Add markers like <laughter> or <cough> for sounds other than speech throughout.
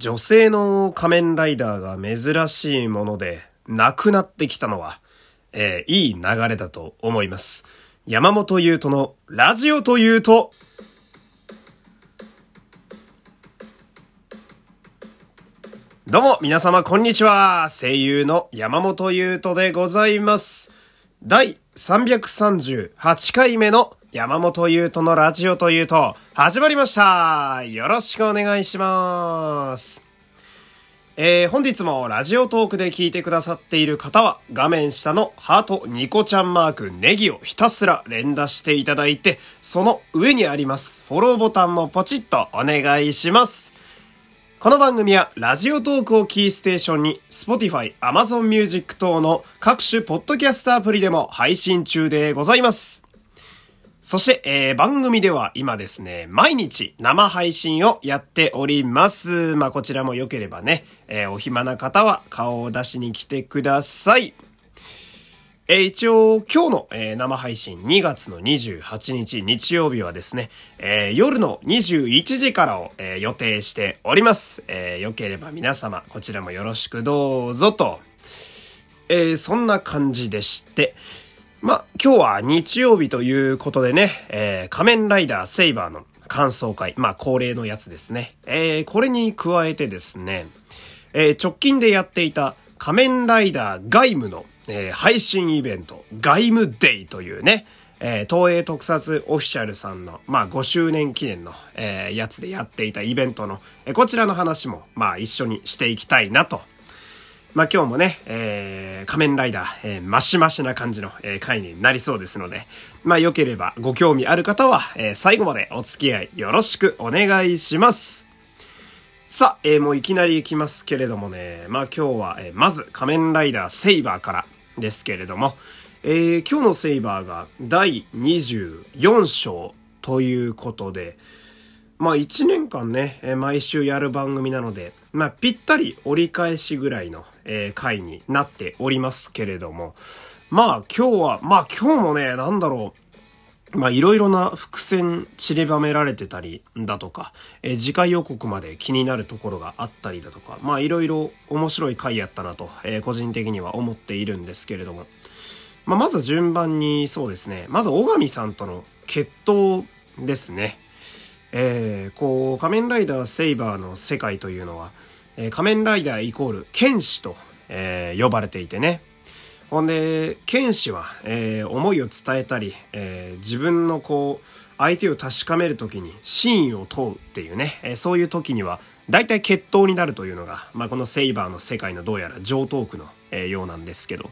女性の仮面ライダーが珍しいもので、なくなってきたのは、えー、いい流れだと思います。山本優斗のラジオというと、どうも、皆様、こんにちは。声優の山本優斗でございます。第338回目の山本優斗のラジオというと、始まりましたよろしくお願いします。えー、本日もラジオトークで聞いてくださっている方は、画面下のハートニコちゃんマークネギをひたすら連打していただいて、その上にありますフォローボタンもポチッとお願いします。この番組はラジオトークをキーステーションに Spotify、Amazon Music 等の各種ポッドキャストアプリでも配信中でございます。そして、えー、番組では今ですね、毎日生配信をやっております。まあ、こちらも良ければね、えー、お暇な方は顔を出しに来てください。えー、一応、今日の、えー、生配信2月の28日日曜日はですね、えー、夜の21時からを、え予定しております。えー、良ければ皆様、こちらもよろしくどうぞと。えそんな感じでして、ま、今日は日曜日ということでね、えー、仮面ライダーセイバーの感想会、まあ、恒例のやつですね。えー、これに加えてですね、えー、直近でやっていた仮面ライダー外務の、えー、配信イベント、外務デイというね、えー、東映特撮オフィシャルさんの、まあ、5周年記念の、えー、やつでやっていたイベントの、えー、こちらの話も、まあ、一緒にしていきたいなとまあ、今日もね、えー、仮面ライダー、えー、マシマシな感じの、えー、回になりそうですので、まあ、良ければご興味ある方は、えー、最後までお付き合いよろしくお願いします。さあ、えー、もういきなり行きますけれどもね、まあ今日は、えー、まず仮面ライダーセイバーからですけれども、えー、今日のセイバーが第24章ということで、まあ1年間ね、毎週やる番組なので、まあぴったり折り返しぐらいの、え、回になっておりますけれども、まあ今日は、まあ今日もね、なんだろう、まあいろいろな伏線散りばめられてたりだとか、えー、次回予告まで気になるところがあったりだとか、まあいろいろ面白い回やったなと、えー、個人的には思っているんですけれども、まあまず順番にそうですね、まず小神さんとの決闘ですね。えー、こう、仮面ライダーセイバーの世界というのは、えー、仮面ライダーイコール剣士と、えー、呼ばれていてね。ほんで、剣士は、えー、思いを伝えたり、えー、自分のこう、相手を確かめるときに真意を問うっていうね、えー、そういう時には、大体決闘になるというのが、まあ、このセイバーの世界のどうやら上等句の、えー、ようなんですけど、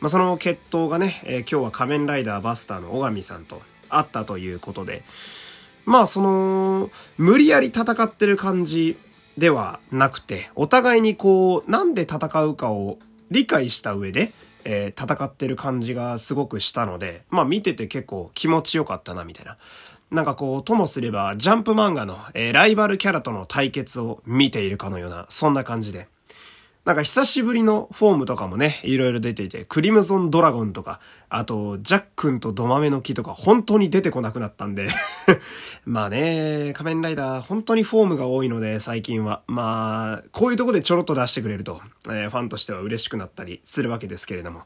まあ、その決闘がね、えー、今日は仮面ライダーバスターの小神さんと会ったということで、まあその、無理やり戦ってる感じではなくて、お互いにこう、なんで戦うかを理解した上で、えー、戦ってる感じがすごくしたので、まあ見てて結構気持ちよかったな、みたいな。なんかこう、ともすれば、ジャンプ漫画の、えー、ライバルキャラとの対決を見ているかのような、そんな感じで。なんか久しぶりのフォームとかもね、いろいろ出ていて、クリムゾンドラゴンとか、あと、ジャックンとドマメの木とか、本当に出てこなくなったんで <laughs> まあね、仮面ライダー、本当にフォームが多いので、最近は。まあ、こういうとこでちょろっと出してくれると、えー、ファンとしては嬉しくなったりするわけですけれども。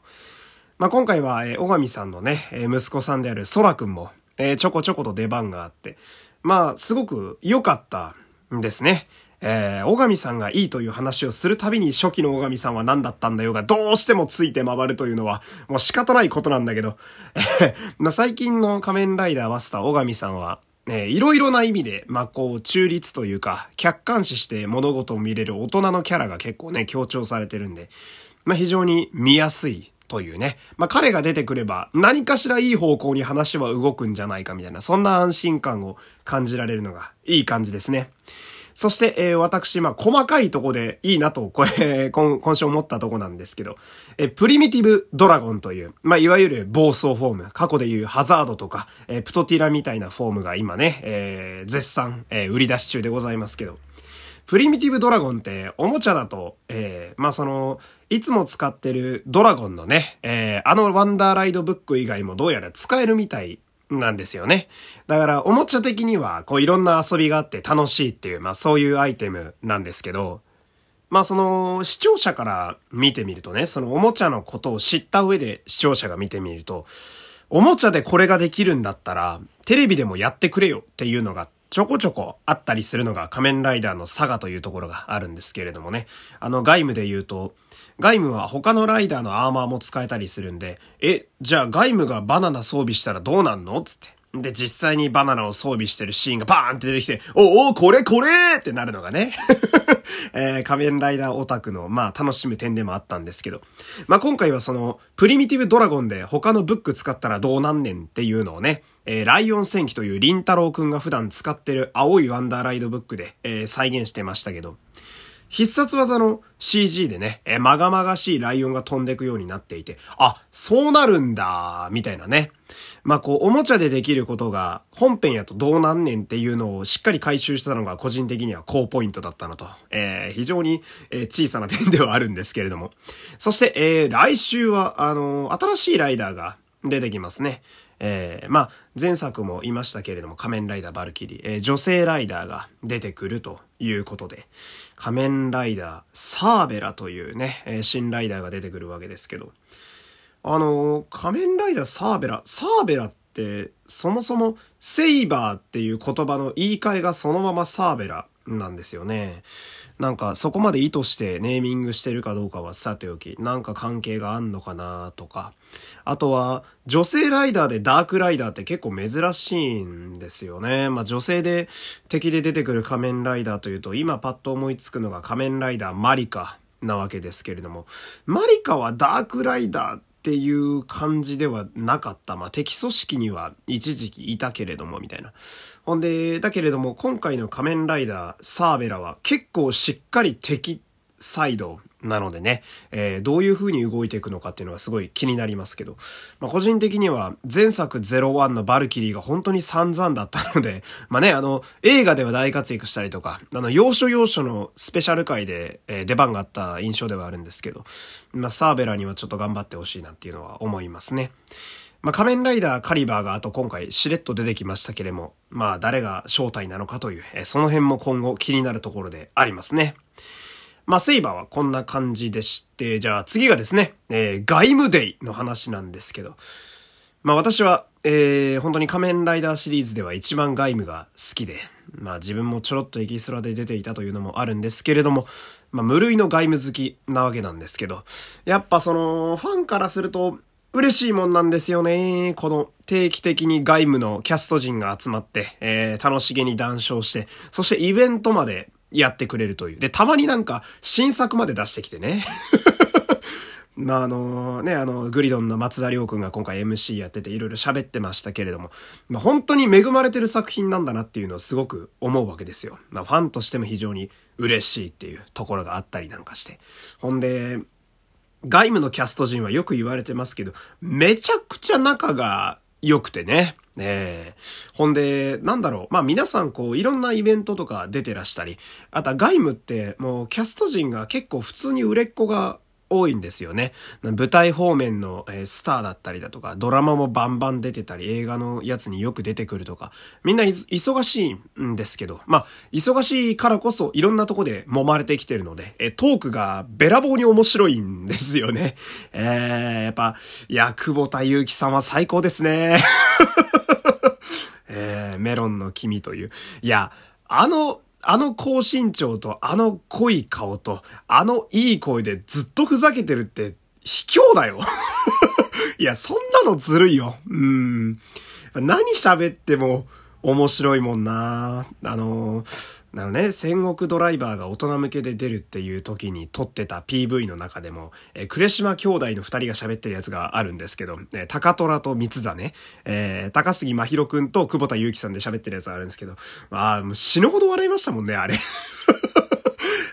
まあ今回は、えー、小神さんのね、えー、息子さんであるソラくんも、えー、ちょこちょこと出番があって、まあ、すごく良かったんですね。えー、小神さんがいいという話をするたびに初期の小神さんは何だったんだよがどうしてもついて回るというのはもう仕方ないことなんだけど、<laughs> えー、最近の仮面ライダーマスター小神さんは、え、いろいろな意味で、まあ、こう、中立というか、客観視して物事を見れる大人のキャラが結構ね、強調されてるんで、まあ、非常に見やすいというね。まあ、彼が出てくれば何かしらいい方向に話は動くんじゃないかみたいな、そんな安心感を感じられるのがいい感じですね。そして、えー、私、まあ、細かいとこでいいなと、これ、<laughs> 今、今週思ったとこなんですけど、え、プリミティブドラゴンという、まあ、いわゆる暴走フォーム、過去でいうハザードとか、えー、プトティラみたいなフォームが今ね、えー、絶賛、えー、売り出し中でございますけど、プリミティブドラゴンっておもちゃだと、えー、まあ、その、いつも使ってるドラゴンのね、えー、あのワンダーライドブック以外もどうやら使えるみたいなんですよね。だから、おもちゃ的には、こういろんな遊びがあって楽しいっていう、まあそういうアイテムなんですけど、まあその、視聴者から見てみるとね、そのおもちゃのことを知った上で視聴者が見てみると、おもちゃでこれができるんだったら、テレビでもやってくれよっていうのがちょこちょこあったりするのが仮面ライダーのサガというところがあるんですけれどもね。あの外務で言うと、外務は他のライダーのアーマーも使えたりするんで、え、じゃあ外務がバナナ装備したらどうなんの？つって。で、実際にバナナを装備してるシーンがバーンって出てきて、おお、これこれ！ってなるのがね、<laughs> えー、仮面ライダーオタクの、まあ、楽しむ点でもあったんですけど。まあ、今回はその、プリミティブドラゴンで他のブック使ったらどうなんねんっていうのをね、えー、ライオン戦記というリンタロウくんが普段使ってる青いワンダーライドブックで、えー、再現してましたけど、必殺技の CG でね、え、まがまがしいライオンが飛んでいくようになっていて、あ、そうなるんだ、みたいなね。まあ、こう、おもちゃでできることが本編やとどうなんねんっていうのをしっかり回収したのが個人的には高ポイントだったのと、えー、非常に、え小さな点ではあるんですけれども。<laughs> そして、えー、来週は、あの新しいライダーが出てきますね。えー、まあ、前作もいましたけれども、仮面ライダーバルキリー、えー、女性ライダーが出てくるということで、仮面ライダーサーベラというね、新ライダーが出てくるわけですけど、あの仮面ライダーサーベラ、サーベラって、そもそもセイバーっていう言葉の言い換えがそのままサーベラなんですよね。なんかそこまで意図してネーミングしてるかどうかはさておき、なんか関係があんのかなとか。あとは、女性ライダーでダークライダーって結構珍しいんですよね。まあ女性で敵で出てくる仮面ライダーというと、今パッと思いつくのが仮面ライダーマリカなわけですけれども、マリカはダークライダーっていう感じではなかった。まあ敵組織には一時期いたけれども、みたいな。ほんで、だけれども今回の仮面ライダーサーベラは結構しっかり敵サイドなのでね、えー、どういう風に動いていくのかっていうのがすごい気になりますけど、まあ、個人的には前作01のバルキリーが本当に散々だったので、<laughs> まあね、あの、映画では大活躍したりとか、あの、要所要所のスペシャル回で、えー、出番があった印象ではあるんですけど、まあ、サーベラにはちょっと頑張ってほしいなっていうのは思いますね。まあ、仮面ライダーカリバーがあと今回しれっと出てきましたけれども、まあ誰が正体なのかという、えその辺も今後気になるところでありますね。まあ、セイバーはこんな感じでして、じゃあ次がですね、えー、外務デイの話なんですけど、まあ私は、えー、本当に仮面ライダーシリーズでは一番外務が好きで、まあ自分もちょろっとエキストラで出ていたというのもあるんですけれども、まあ無類の外務好きなわけなんですけど、やっぱその、ファンからすると、嬉しいもんなんですよね。この定期的に外務のキャスト陣が集まって、えー、楽しげに談笑して、そしてイベントまでやってくれるという。で、たまになんか新作まで出してきてね。<laughs> まああのね、あの、グリドンの松田亮君が今回 MC やってていろいろ喋ってましたけれども、まあ本当に恵まれてる作品なんだなっていうのをすごく思うわけですよ。まあファンとしても非常に嬉しいっていうところがあったりなんかして。ほんで、外務のキャスト陣はよく言われてますけど、めちゃくちゃ仲が良くてね。ええー、ほんで、なんだろう。まあ皆さんこういろんなイベントとか出てらしたり、あとは外務ってもうキャスト陣が結構普通に売れっ子が多いんですよね。舞台方面の、えスターだったりだとか、ドラマもバンバン出てたり、映画のやつによく出てくるとか、みんな忙しいんですけど、まあ、忙しいからこそいろんなとこで揉まれてきてるので、えトークがべらぼうに面白いんですよね。えー、やっぱ、いや、久保田祐樹さんは最高ですね。<laughs> えー、メロンの君という。いや、あの、あの高身長とあの濃い顔とあのいい声でずっとふざけてるって卑怯だよ <laughs> いや、そんなのずるいよ。うん。何喋っても面白いもんなあのーなのね、戦国ドライバーが大人向けで出るっていう時に撮ってた PV の中でも、えー、呉島兄弟の二人が喋ってるやつがあるんですけど、えー、高虎と三つね、えー、高杉真宙くんと久保田祐樹さんで喋ってるやつがあるんですけど、ああ、死ぬほど笑いましたもんね、あれ。<laughs>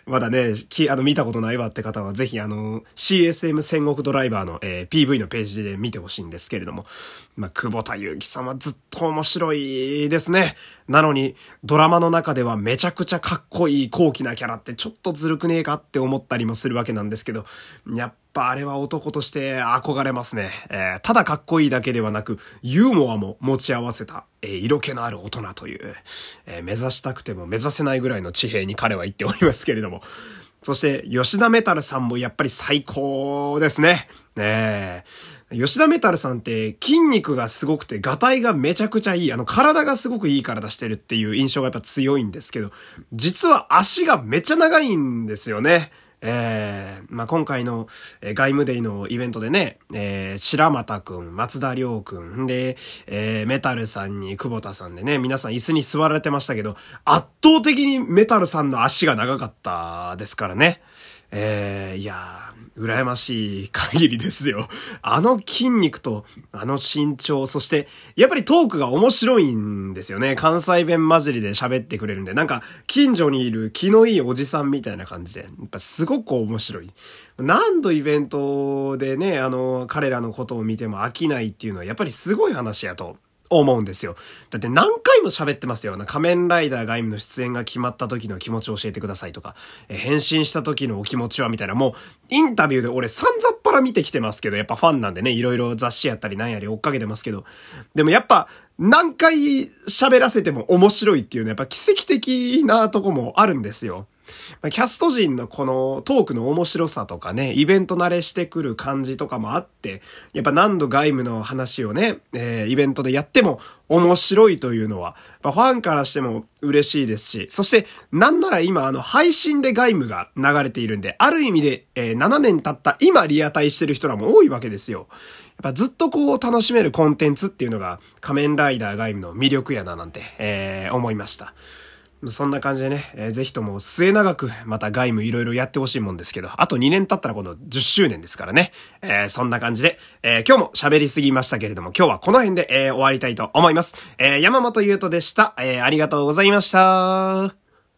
まだね、き、あの、見たことないわって方は、ぜひ、あの、CSM 戦国ドライバーの、えー、PV のページで見てほしいんですけれども、まあ、久保田祐樹さんはずっと面白いですね。なのに、ドラマの中ではめちゃくちゃかっこいい高貴なキャラってちょっとずるくねえかって思ったりもするわけなんですけど、やっぱあれは男として憧れますね。えー、ただかっこいいだけではなく、ユーモアも持ち合わせた、えー、色気のある大人という、えー、目指したくても目指せないぐらいの地平に彼は言っておりますけれども、そして、吉田メタルさんもやっぱり最高ですね。ねえ。吉田メタルさんって筋肉がすごくて、ガタイがめちゃくちゃいい。あの、体がすごくいい体してるっていう印象がやっぱ強いんですけど、実は足がめっちゃ長いんですよね。えー、まあ、今回の、えー、外務デイのイベントでね、えー、白又くん、松田亮くん、で、えー、メタルさんに久保田さんでね、皆さん椅子に座られてましたけど、圧倒的にメタルさんの足が長かったですからね。えー、いやー、羨ましい限りですよ。あの筋肉と、あの身長、そして、やっぱりトークが面白いんですよね。関西弁混じりで喋ってくれるんで、なんか、近所にいる気のいいおじさんみたいな感じで、やっぱすごく面白い。何度イベントでね、あの、彼らのことを見ても飽きないっていうのは、やっぱりすごい話やと思うんですよ。だって何回も喋ってますよ。な仮面ライダー外務の出演が決まった時の気持ちを教えてくださいとか、え変身した時のお気持ちはみたいな、もうインタビューで俺散々っぱら見てきてますけど、やっぱファンなんでね、いろいろ雑誌やったり何やり追っかけてますけど、でもやっぱ何回喋らせても面白いっていうのはやっぱ奇跡的なとこもあるんですよ。キャスト陣のこのトークの面白さとかね、イベント慣れしてくる感じとかもあって、やっぱ何度外務の話をね、えー、イベントでやっても面白いというのは、ファンからしても嬉しいですし、そしてなんなら今あの配信で外務が流れているんで、ある意味で、えー、7年経った今リアタイしてる人らも多いわけですよ。やっぱずっとこう楽しめるコンテンツっていうのが仮面ライダー外務の魅力やななんて、えー、思いました。そんな感じでね、えー、ぜひとも末長くまた外務いろいろやってほしいもんですけど、あと2年経ったらこの10周年ですからね。えー、そんな感じで、えー、今日も喋りすぎましたけれども、今日はこの辺で、えー、終わりたいと思います。えー、山本優斗でした。えー、ありがとうございました。